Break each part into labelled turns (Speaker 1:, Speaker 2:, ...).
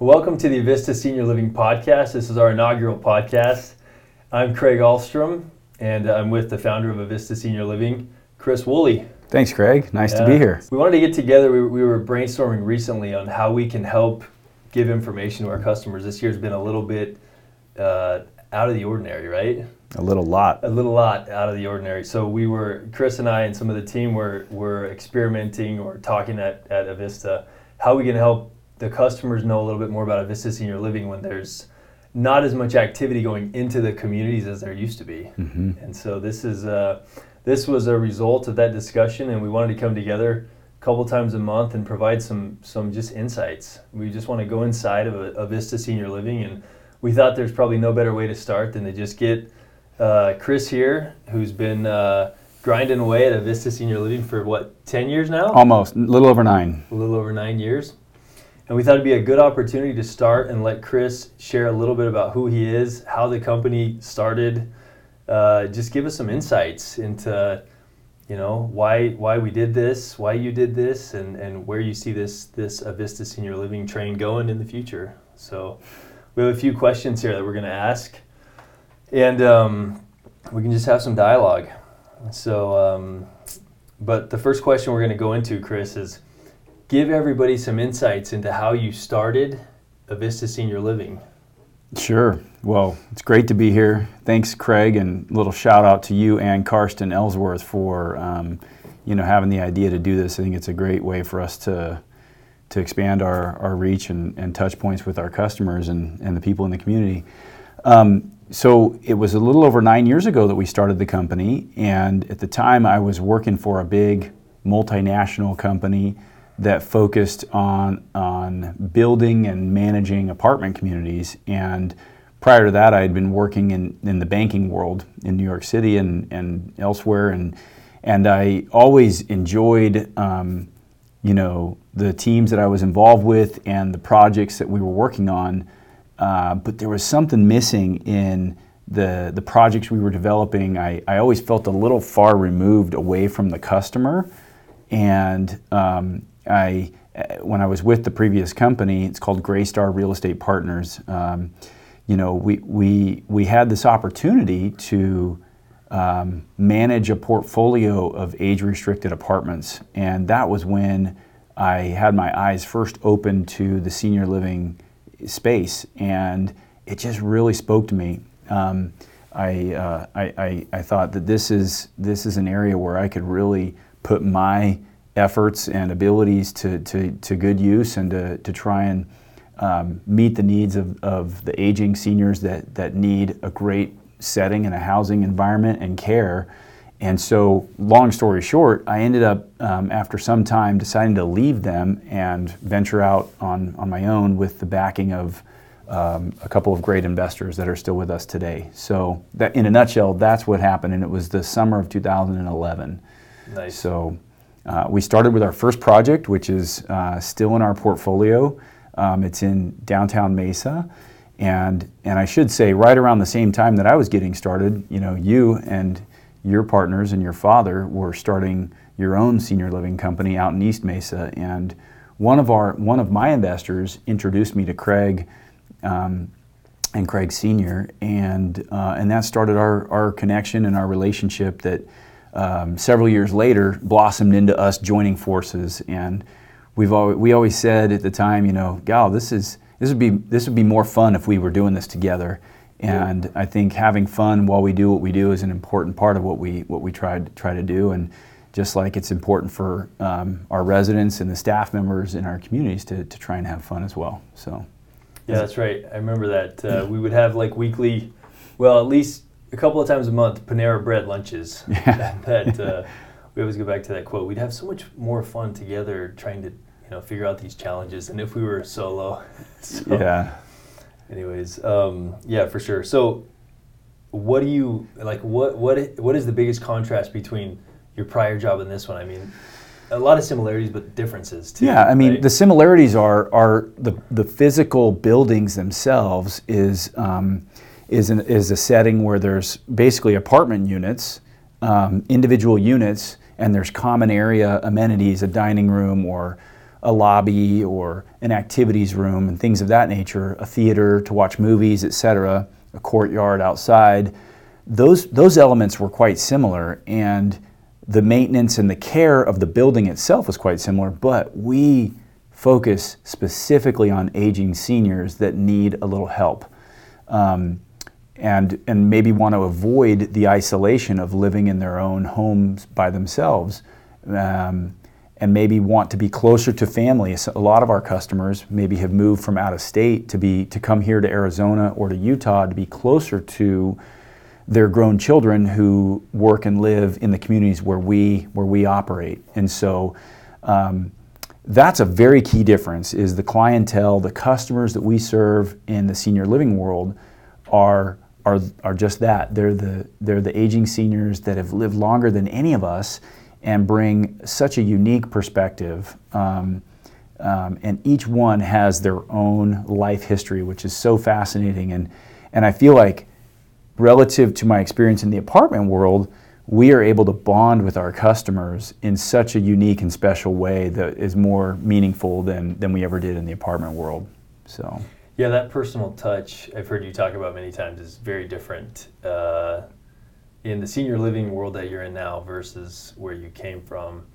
Speaker 1: Welcome to the Avista Senior Living Podcast. This is our inaugural podcast. I'm Craig Alstrom, and I'm with the founder of Avista Senior Living, Kris Woolley.
Speaker 2: Thanks, Craig. Nice to be here.
Speaker 1: We wanted to get together. We, we were brainstorming recently on how we can help give information to our customers. This year's been a little bit uh, out of the ordinary, right?
Speaker 2: A little lot.
Speaker 1: A little lot out of the ordinary. So we were, Kris and I and some of the team were, were experimenting or talking at, at Avista how we can help the customers know a little bit more about Avista Senior Living when there's not as much activity going into the communities as there used to be. Mm-hmm. And so this is uh, this was a result of that discussion, and we wanted to come together a couple times a month and provide some some just insights. We just want to go inside of Avista Senior Living, and we thought there's probably no better way to start than to just get uh, Kris here, who's been uh, grinding away at Avista Senior Living for what ten years now?
Speaker 2: Almost, a little over nine.
Speaker 1: A little over nine years. And we thought it'd be a good opportunity to start and let Kris share a little bit about who he is, how the company started. Uh, just give us some insights into, you know, why why we did this, why you did this, and, and where you see this this Avista Senior Living train going in the future. So, we have a few questions here that we're going to ask, and um, we can just have some dialogue. So, um, but the first question we're going to go into, Kris, is give everybody some insights into how you started Avista Senior Living.
Speaker 2: Sure. Well, it's great to be here. Thanks, Craig, and little shout out to you and Karsten Ellsworth for um, you know having the idea to do this. I think it's a great way for us to to expand our, our reach and, and touch points with our customers and, and the people in the community. Um, so it was a little over nine years ago that we started the company, and at the time I was working for a big multinational company that focused on on building and managing apartment communities. And prior to that, I had been working in, in the banking world in New York City and, and elsewhere, and and I always enjoyed. Um, you know the teams that I was involved with and the projects that we were working on, uh, but there was something missing in the the projects we were developing. I, I always felt a little far removed away from the customer, and um, I, uh, when I was with the previous company, it's called Greystar Real Estate Partners. Um, you know, we, we, we had this opportunity to um, manage a portfolio of age-restricted apartments, and that was when I had my eyes first open to the senior living space, and it just really spoke to me. Um, I, uh, I, I, I, thought that this is, this is an area where I could really put my efforts and abilities to, to, to good use and to, to try and um, meet the needs of, of the aging seniors that, that need a great setting and a housing environment and care. And so, long story short, I ended up, um, after some time, deciding to leave them and venture out on, on my own with the backing of um, a couple of great investors that are still with us today. So, that, in a nutshell, that's what happened, and it was the summer of 2011. Nice. So, uh, we started with our first project, which is uh, still in our portfolio. Um, it's in downtown Mesa. And, and I should say, right around the same time that I was getting started, you know, you and your partners and your father were starting your own senior living company out in East Mesa. And one of, our, one of my investors introduced me to Craig um, and Craig Sr., and, uh, and that started our, our connection and our relationship that um, several years later blossomed into us joining forces. And we've always, we always said at the time, you know, gal, this is this would be this would be more fun if we were doing this together. And yeah. I think having fun while we do what we do is an important part of what we what we try to try to do. And just like it's important for um, our residents and the staff members in our communities to, to try and have fun as well. So.
Speaker 1: Yeah, that's right. I remember that uh, we would have like weekly, well, at least a couple of times a month Panera Bread lunches. Yeah. that uh, we always go back to that quote. We'd have so much more fun together trying to you know figure out these challenges than if we were solo.
Speaker 2: so, yeah.
Speaker 1: Anyways, um, yeah, for sure. So, what do you like? What what what is the biggest contrast between your prior job and this one? I mean, a lot of similarities, but differences too.
Speaker 2: Yeah, I mean, right? the similarities are are the the physical buildings themselves is. Um, is, an, is a setting where there's basically apartment units, um, individual units, and there's common area amenities, a dining room or a lobby or an activities room and things of that nature, a theater to watch movies, etc., a courtyard outside. Those those elements were quite similar, and the maintenance and the care of the building itself was quite similar. But we focus specifically on aging seniors that need a little help. Um, and, and maybe want to avoid the isolation of living in their own homes by themselves. Um, and maybe want to be closer to family. A lot of our customers maybe have moved from out of state to be to come here to Arizona or to Utah to be closer to their grown children who work and live in the communities where we where we operate. And so um, that's a very key difference. Is the clientele, the customers that we serve in the senior living world, are are, are just that. They're the, they're the aging seniors that have lived longer than any of us and bring such a unique perspective. Um, um, and each one has their own life history, which is so fascinating. And, and I feel like, relative to my experience in the apartment world, we are able to bond with our customers in such a unique and special way that is more meaningful than, than we ever did in the apartment world. So.
Speaker 1: Yeah, that personal touch I've heard you talk about many times is very different uh, in the senior living world that you're in now versus where you came from.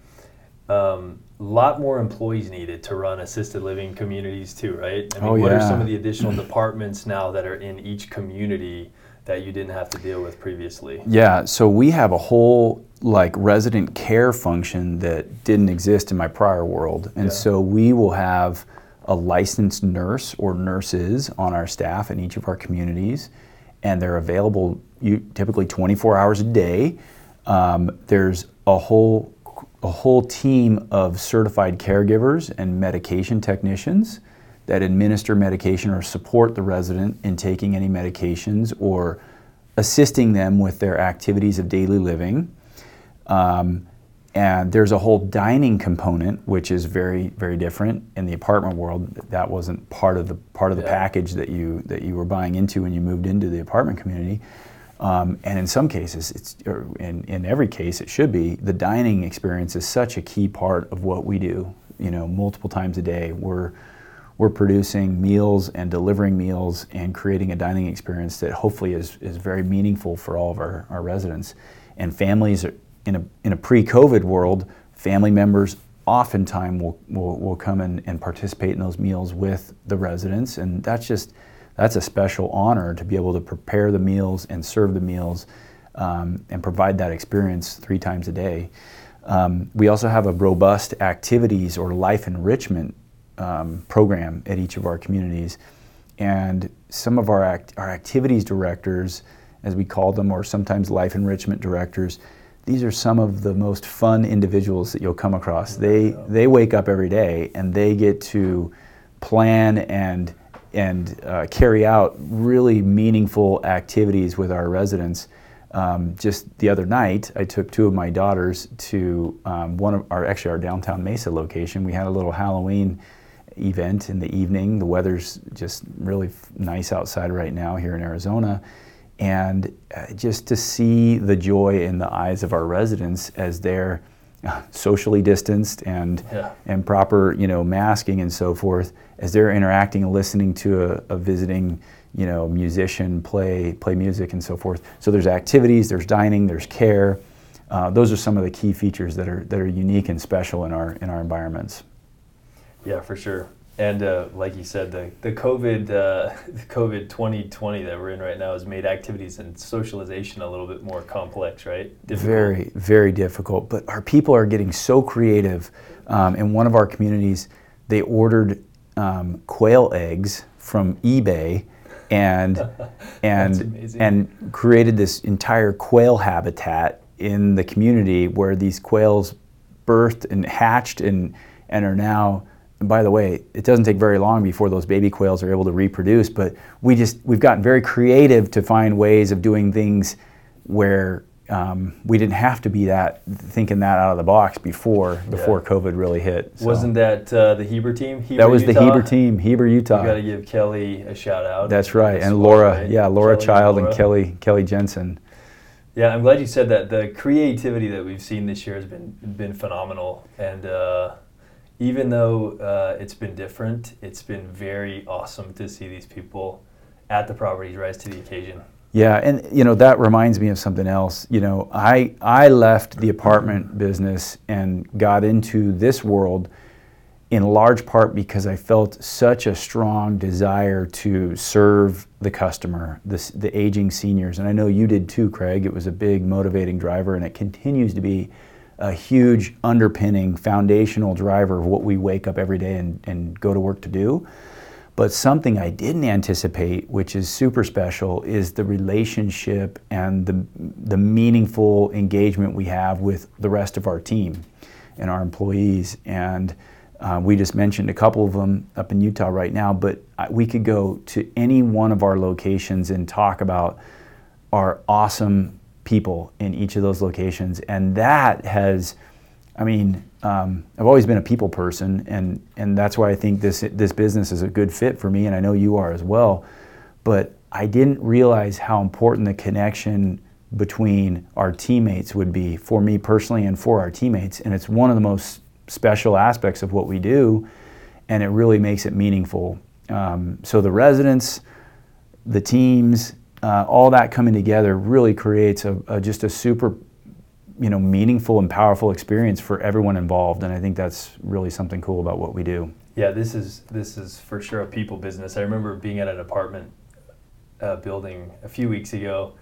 Speaker 1: A um, lot more employees needed to run assisted living communities too, right?
Speaker 2: I mean, oh,
Speaker 1: what
Speaker 2: yeah.
Speaker 1: are some of the additional departments now that are in each community that you didn't have to deal with previously?
Speaker 2: Yeah, so we have a whole like resident care function that didn't exist in my prior world, and yeah. so we will have a licensed nurse or nurses on our staff in each of our communities, and they're available typically 24 hours a day. Um, there's a whole a whole team of certified caregivers and medication technicians that administer medication or support the resident in taking any medications or assisting them with their activities of daily living. Um, and there's a whole dining component which is very very different in the apartment world. That wasn't part of the part of the yeah. package that you that you were buying into when you moved into the apartment community. Um, and in some cases it's in, in every case it should be the dining experience is such a key part of what we do. You know multiple times a day we're we're producing meals and delivering meals and creating a dining experience that hopefully is, is very meaningful for all of our, our residents. And families are, in a, in a pre-COVID world, family members oftentimes will, will, will come in and participate in those meals with the residents. And that's just, that's a special honor to be able to prepare the meals and serve the meals um, and provide that experience three times a day. Um, we also have a robust activities or life enrichment um, program at each of our communities. And some of our, act, our activities directors, as we call them, or sometimes life enrichment directors, these are some of the most fun individuals that you'll come across. They they wake up every day and they get to plan and and uh, carry out really meaningful activities with our residents. Um, just the other night, I took two of my daughters to um, one of our actually our downtown Mesa location. We had a little Halloween event in the evening. The weather's just really nice outside right now here in Arizona and uh, just to see the joy in the eyes of our residents as they're uh, socially distanced and yeah. and proper you know masking and so forth as they're interacting and listening to a, a, visiting you know musician play play music and so forth. So there's activities there's dining there's care. Uh, those are some of the key features that are that are unique and special in our in our environments.
Speaker 1: Yeah for sure and uh, like you said, the the COVID uh, the COVID twenty twenty that we're in right now has made activities and socialization a little bit more complex, right?
Speaker 2: Difficult. Very very difficult. But our people are getting so creative. Um, in one of our communities, they ordered um, quail eggs from eBay, and and and created this entire quail habitat in the community where these quails birthed and hatched and and are now and by the way, it doesn't take very long before those baby quails are able to reproduce, but we just we've gotten very creative to find ways of doing things where um, we didn't have to be that thinking that out of the box before before yeah. COVID really hit.
Speaker 1: So. Wasn't that uh, the Heber team? Heber,
Speaker 2: that was
Speaker 1: Utah?
Speaker 2: the Heber team, Heber, Utah.
Speaker 1: You got to give Kelly a shout out.
Speaker 2: That's right, and Laura, right? yeah, Laura Kelly Child and, Laura. and Kelly Kelly Jensen.
Speaker 1: Yeah, I'm glad you said that. The creativity that we've seen this year has been been phenomenal, and uh, even though uh, it's been different, it's been very awesome to see these people at the properties rise to the occasion.
Speaker 2: Yeah, and you know that reminds me of something else. You know, I I left the apartment business and got into this world in large part because I felt such a strong desire to serve the customer, the, the aging seniors, and I know you did too, Craig. It was a big motivating driver, and it continues to be a huge underpinning, foundational driver of what we wake up every day and, and go to work to do. But something I didn't anticipate, which is super special, is the relationship and the, the meaningful engagement we have with the rest of our team and our employees. And uh, we just mentioned a couple of them up in Utah right now, but we could go to any one of our locations and talk about our awesome people in each of those locations. And that has, I mean, um, I've always been a people person, and, and that's why I think this, this business is a good fit for me, and I know you are as well. But I didn't realize how important the connection between our teammates would be for me personally and for our teammates. And it's one of the most special aspects of what we do, and it really makes it meaningful. Um, so the residents, the teams, uh, all that coming together really creates a, a just a super you know meaningful and powerful experience for everyone involved and i think that's really something cool about what we do.
Speaker 1: Yeah this is this is for sure a people business. I remember being at an apartment uh, building a few weeks ago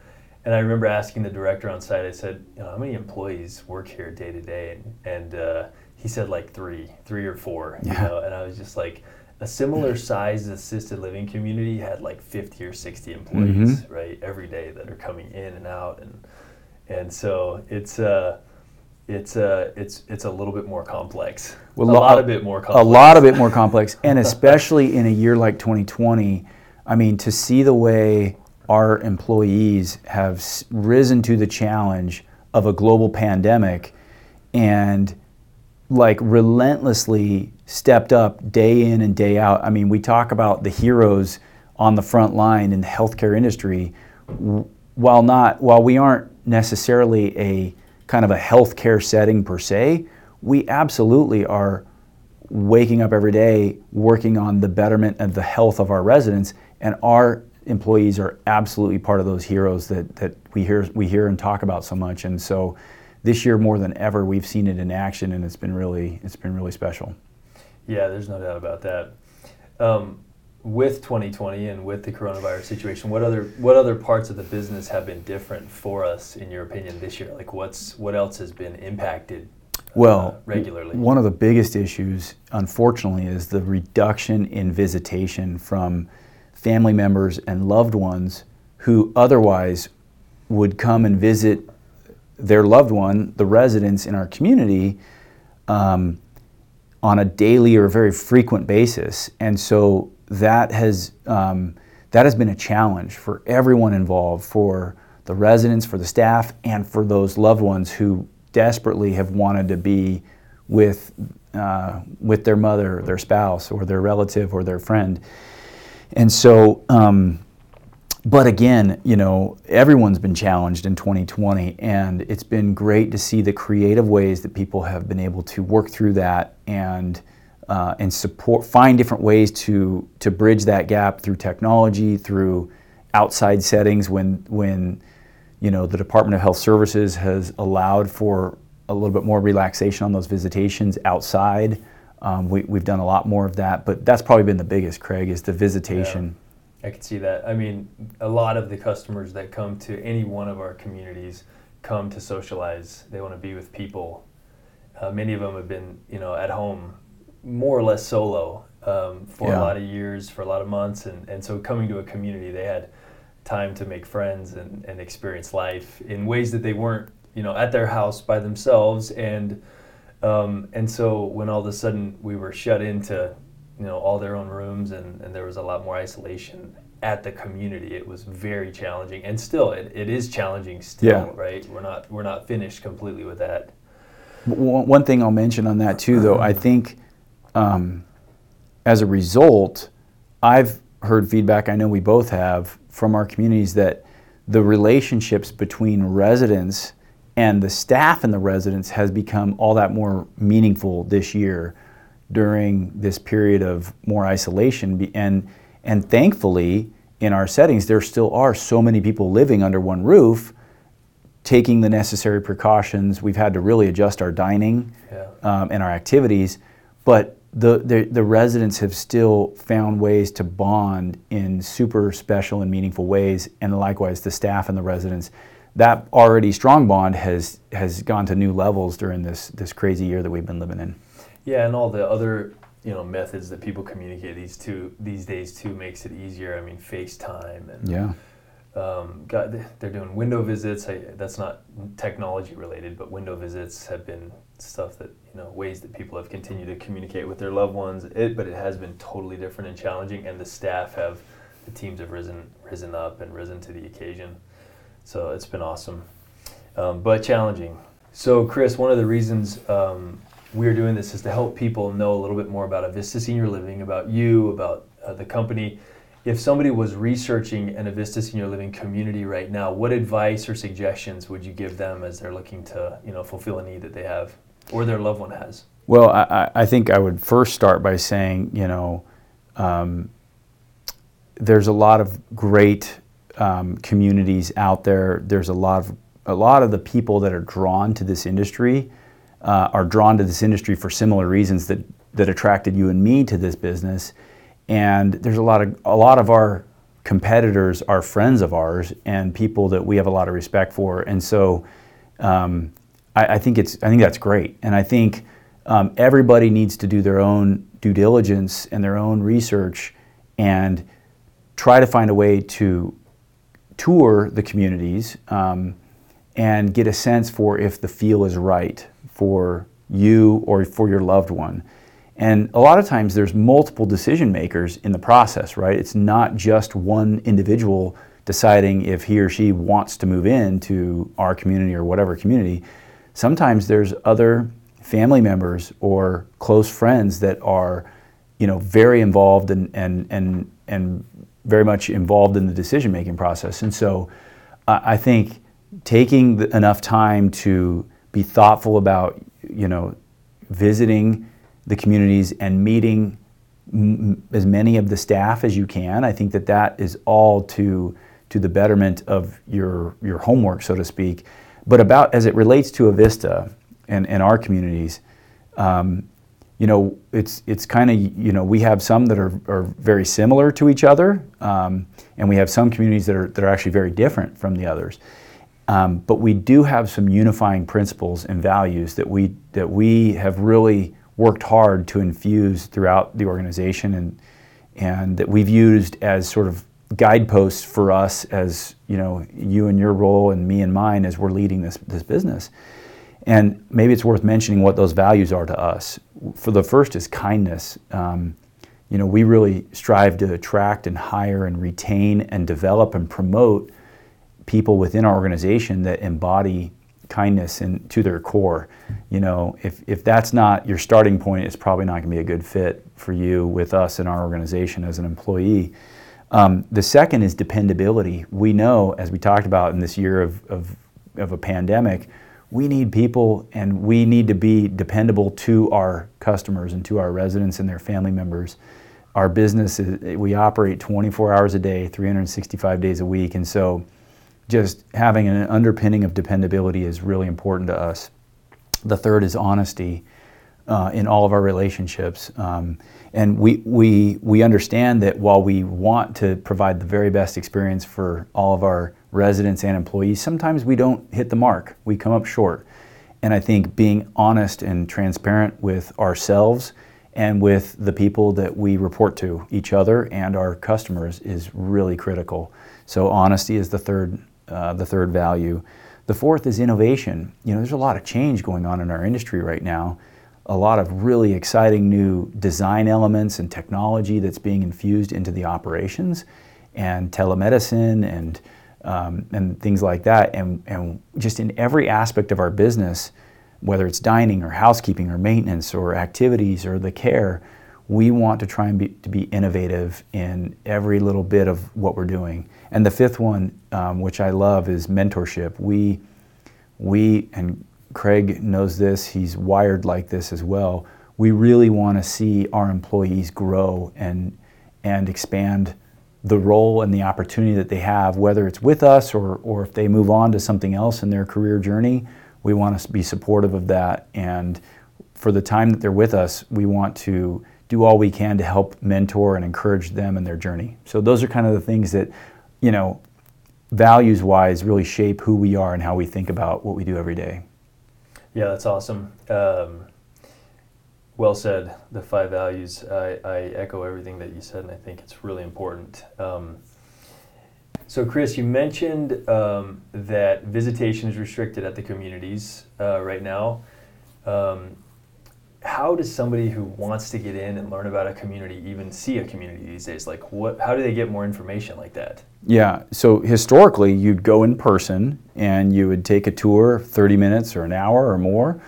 Speaker 1: and i remember asking the director on site i said you know, how many employees work here day to day? And, and uh, he said like three three or four you yeah. know and i was just like a similar sized assisted living community had like 50 or 60 employees mm-hmm. right every day that are coming in and out and and so it's uh, it's uh, it's it's a little bit more complex. Well, a lot of bit more complex.
Speaker 2: A lot of it more complex, and especially in a year like 2020, I mean, to see the way our employees have risen to the challenge of a global pandemic, and like relentlessly stepped up day in and day out. I mean, we talk about the heroes on the front line in the healthcare industry. While not, while we aren't necessarily a kind of a healthcare setting per se. We absolutely are waking up every day working on the betterment of the health of our residents, and our employees are absolutely part of those heroes that, that we hear we hear and talk about so much. And so this year more than ever we've seen it in action and it's been really it's been really special.
Speaker 1: Yeah, there's no doubt about that. Um, with 2020 and with the coronavirus situation, what other what other parts of the business have been different for us, in your opinion, this year? Like, what's what else has been impacted? Uh,
Speaker 2: well,
Speaker 1: regularly.
Speaker 2: One of the biggest issues, unfortunately, is the reduction in visitation from family members and loved ones who otherwise would come and visit their loved one, the residents in our community. Um, on a daily or very frequent basis. And so that has um, that has been a challenge for everyone involved, for the residents, for the staff, and for those loved ones who desperately have wanted to be with uh, with their mother, their spouse, or their relative, or their friend. And so, um, but again, you know, everyone's been challenged in 2020, and it's been great to see the creative ways that people have been able to work through that and uh, and support, find different ways to to bridge that gap through technology, through outside settings. When when you know the Department of Health Services has allowed for a little bit more relaxation on those visitations outside. Um, we, have done a lot more of that, but that's probably been the biggest, Craig, is the visitation.
Speaker 1: I can see that. I mean, a lot of the customers that come to any one of our communities come to socialize. They want to be with people. Uh, many of them have been, you know, at home more or less solo um, for yeah. a lot of years, for a lot of months, and, and so coming to a community, they had time to make friends and, and experience life in ways that they weren't, you know, at their house by themselves, and um, and so when all of a sudden we were shut into, you know, all their own rooms, and, and there was a lot more isolation at the community, it was very challenging, and still it, it is challenging still, yeah. right? We're not we're not finished completely with that.
Speaker 2: One thing I'll mention on that too, though, I think um, as a result, I've heard feedback, I know we both have, from our communities that the relationships between residents and the staff and the residents has become all that more meaningful this year. During this period of more isolation. And, and thankfully, in our settings, there still are so many people living under one roof, taking the necessary precautions. We've had to really adjust our dining yeah. um, and our activities, but the, the, the residents have still found ways to bond in super special and meaningful ways, and likewise the staff and the residents. That already strong bond has has gone to new levels during this this crazy year that we've been living in.
Speaker 1: Yeah, and all the other you know methods that people communicate these two these days too makes it easier. I mean, FaceTime and
Speaker 2: yeah.
Speaker 1: Um, got, they're doing window visits. I, that's not technology related, but window visits have been stuff that you know ways that people have continued to communicate with their loved ones. It, but it has been totally different and challenging, and the staff have, the teams have risen risen up and risen to the occasion. So it's been awesome, um, but challenging. So Kris, one of the reasons um, we're doing this is to help people know a little bit more about Avista Senior Living, about you, about uh, the company. If somebody was researching an Avista Senior Living community right now, what advice or suggestions would you give them as they're looking to, you know, fulfill a need that they have or their loved one has?
Speaker 2: Well, I, I think I would first start by saying, you know, um, there's a lot of great um, communities out there. There's a lot of a lot of the people that are drawn to this industry uh, are drawn to this industry for similar reasons that, that attracted you and me to this business. And there's a lot of a lot of our competitors are friends of ours and people that we have a lot of respect for. And so um, I, I, think it's I think that's great. And I think um, everybody needs to do their own due diligence and their own research and try to find a way to tour the communities um, and get a sense for if the feel is right for you or for your loved one. And a lot of times there's multiple decision makers in the process, right? It's not just one individual deciding if he or she wants to move into our community or whatever community. Sometimes there's other family members or close friends that are, you know, very involved and and and and very much involved in the decision making process. And so, I think taking enough time to be thoughtful about you know visiting the communities and meeting m- as many of the staff as you can. I think that that is all to to the betterment of your your homework, so to speak. But about as it relates to Avista and, and our communities, um, you know, it's it's kind of you know we have some that are, are very similar to each other, um, and we have some communities that are that are actually very different from the others. Um, but we do have some unifying principles and values that we that we have really worked hard to infuse throughout the organization and and that we've used as sort of guideposts for us as you know you and your role and me and mine as we're leading this this business. And maybe it's worth mentioning what those values are to us. For the first is kindness. Um, you know, we really strive to attract and hire and retain and develop and promote people within our organization that embody kindness and to their core. You know, if, if that's not your starting point, it's probably not going to be a good fit for you with us in our organization as an employee. Um, the second is dependability. We know, as we talked about in this year of, of, of a pandemic, we need people and we need to be dependable to our customers and to our residents and their family members. Our business, is, we operate 24 hours a day, 365 days a week. And so, just having an underpinning of dependability is really important to us. The third is honesty uh, in all of our relationships. Um, and we, we, we understand that while we want to provide the very best experience for all of our residents and employees, sometimes we don't hit the mark. We come up short. And I think being honest and transparent with ourselves and with the people that we report to, each other and our customers, is really critical. So, honesty is the third uh, the third value. The fourth is innovation. You know, there's a lot of change going on in our industry right now. A lot of really exciting new design elements and technology that's being infused into the operations, and telemedicine and um, and things like that. And, and just in every aspect of our business, whether it's dining or housekeeping or maintenance or activities or the care, we want to try and be, to be innovative in every little bit of what we're doing. And the fifth one, um, which I love, is mentorship. We, we, and Craig knows this, he's wired like this as well. we really want to see our employees grow and and expand the role and the opportunity that they have, whether it's with us or, or if they move on to something else in their career journey, we want to be supportive of that. And for the time that they're with us, we want to do all we can to help mentor and encourage them in their journey. So those are kind of the things that, you know, values wise really shape who we are and how we think about what we do every day.
Speaker 1: Yeah, that's awesome. Um, well said. The five values. I, I, echo everything that you said, and I think it's really important. Um, so, Kris, you mentioned um, that visitation is restricted at the communities uh, right now. Um, how does somebody who wants to get in and learn about a community even see a community these days? Like, what? How do they get more information like that?
Speaker 2: Yeah. So historically, you'd go in person and you would take a tour, 30 minutes or an hour or more,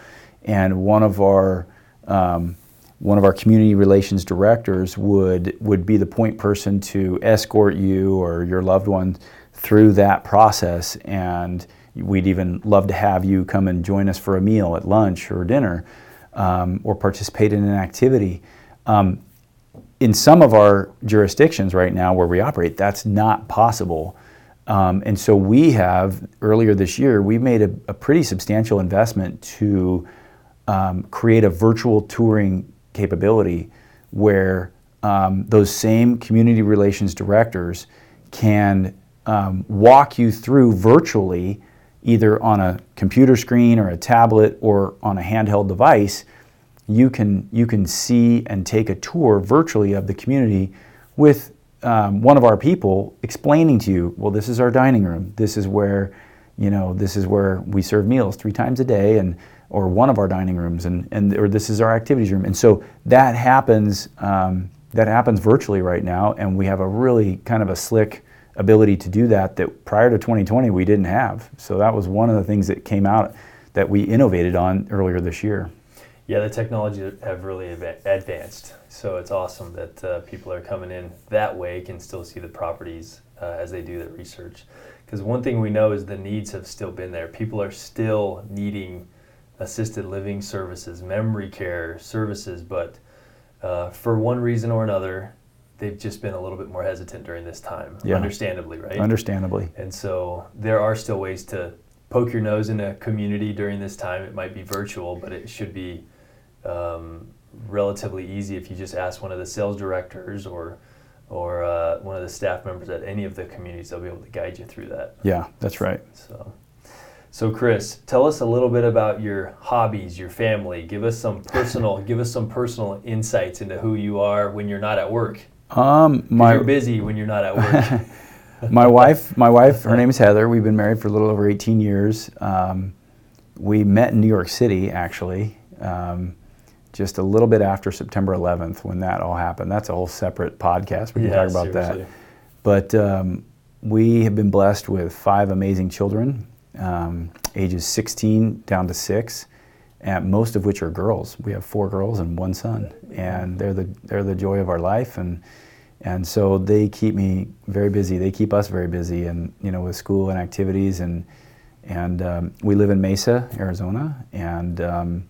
Speaker 2: and one of our um, one of our community relations directors would would be the point person to escort you or your loved one through that process and we'd even love to have you come and join us for a meal at lunch or dinner um, or participate in an activity. Um, in some of our jurisdictions right now where we operate that's not possible. Um, and so we have earlier this year we made a, a pretty substantial investment to um, create a virtual touring capability where um, those same community relations directors can um, walk you through virtually, either on a computer screen or a tablet or on a handheld device. You can you can see and take a tour virtually of the community with um, one of our people explaining to you, well, this is our dining room. This is where, you know, this is where we serve meals three times a day, and or one of our dining rooms, and, and or this is our activities room. And so that happens um, that happens virtually right now, and we have a really kind of a slick ability to do that that prior to 2020 we didn't have. So that was one of the things that came out that we innovated on earlier this year.
Speaker 1: Yeah, the technology have really advanced. So it's awesome that uh, people are coming in that way, can still see the properties uh, as they do their research. Because one thing we know is the needs have still been there. People are still needing assisted living services, memory care services, but uh, for one reason or another, they've just been a little bit more hesitant during this time, yeah. understandably, right?
Speaker 2: Understandably.
Speaker 1: And so there are still ways to poke your nose in a community during this time. It might be virtual, but it should be um, relatively easy if you just ask one of the sales directors or or uh, one of the staff members at any of the communities. They'll be able to guide you through that.
Speaker 2: Yeah, that's right.
Speaker 1: So. So, Kris, tell us a little bit about your hobbies, your family. Give us some personal, give us some personal insights into who you are when you're not at work.
Speaker 2: Um,
Speaker 1: my you're busy when you're not at
Speaker 2: work. my wife, my wife, her name is Heather. We've been married for a little over 18 years. Um, we met in New York City, actually, um, just a little bit after September 11th when that all happened. That's a whole separate podcast. We can yeah, talk about seriously. that. But um, we have been blessed with five amazing children um, ages 16 down to six, and most of which are girls. We have four girls and one son, and they're the they're the joy of our life, and and so they keep me very busy. They keep us very busy, and you know with school and activities, and and um, we live in Mesa, Arizona, and um,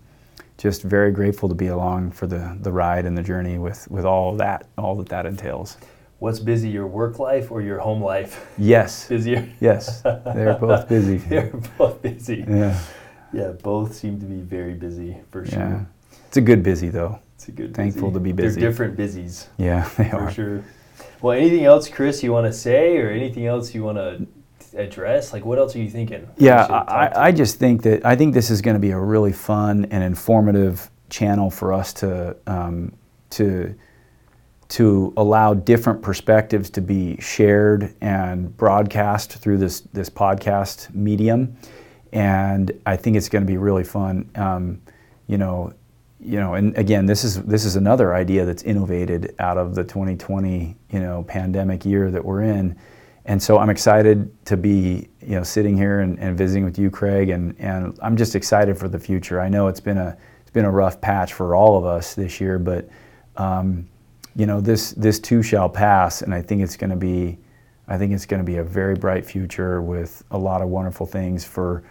Speaker 2: just very grateful to be along for the the ride and the journey with with all that all that that entails
Speaker 1: what's busy, your work life or your home life?
Speaker 2: Yes.
Speaker 1: Busier?
Speaker 2: Yes. They're both busy.
Speaker 1: They're both busy. Yeah. Yeah, both seem to be very busy for sure. Yeah.
Speaker 2: It's a good busy though.
Speaker 1: It's a good
Speaker 2: Thankful
Speaker 1: busy.
Speaker 2: to be busy.
Speaker 1: They're different busies.
Speaker 2: Yeah, they
Speaker 1: for
Speaker 2: are.
Speaker 1: Sure. Well, anything else, Kris, you want to say or anything else you want to address? Like, what else are you thinking?
Speaker 2: Yeah, I, I just think that I think this is going to be a really fun and informative channel for us to um, to to allow different perspectives to be shared and broadcast through this, this podcast medium. And I think it's going to be really fun. Um, you know, you know, and again, this is this is another idea that's innovated out of the 2020 you know pandemic year that we're in, and so I'm excited to be you know sitting here and, and visiting with you, Craig, and and I'm just excited for the future. I know it's been a it's been a rough patch for all of us this year, but um, you know, this this too shall pass, and I think it's going to be, I think it's going to be a very bright future with a lot of wonderful things for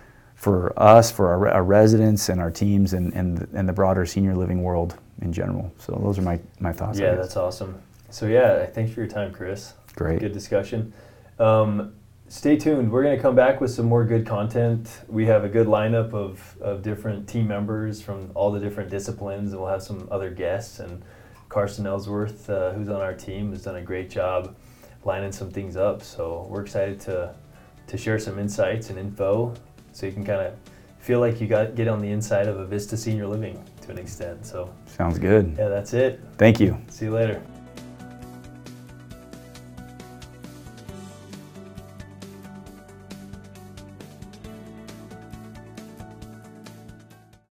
Speaker 2: for us, for our, our residents and our teams, and, and and the broader senior living world. in general. So those are my, my thoughts.
Speaker 1: Yeah, that's awesome. So yeah, thanks for your time, Kris.
Speaker 2: great.
Speaker 1: Good discussion. Um, stay tuned. We're going to come back with some more good content. We have a good lineup of, of different team members from all the different disciplines, and we'll have some other guests. And Carson Ellsworth, uh, who's on our team, has done a great job lining some things up. So we're excited to to share some insights and info, so you can kind of feel like you got get on the inside of Avista Senior Living to an extent. So
Speaker 2: Sounds good.
Speaker 1: yeah, that's it.
Speaker 2: Thank you.
Speaker 1: See you later.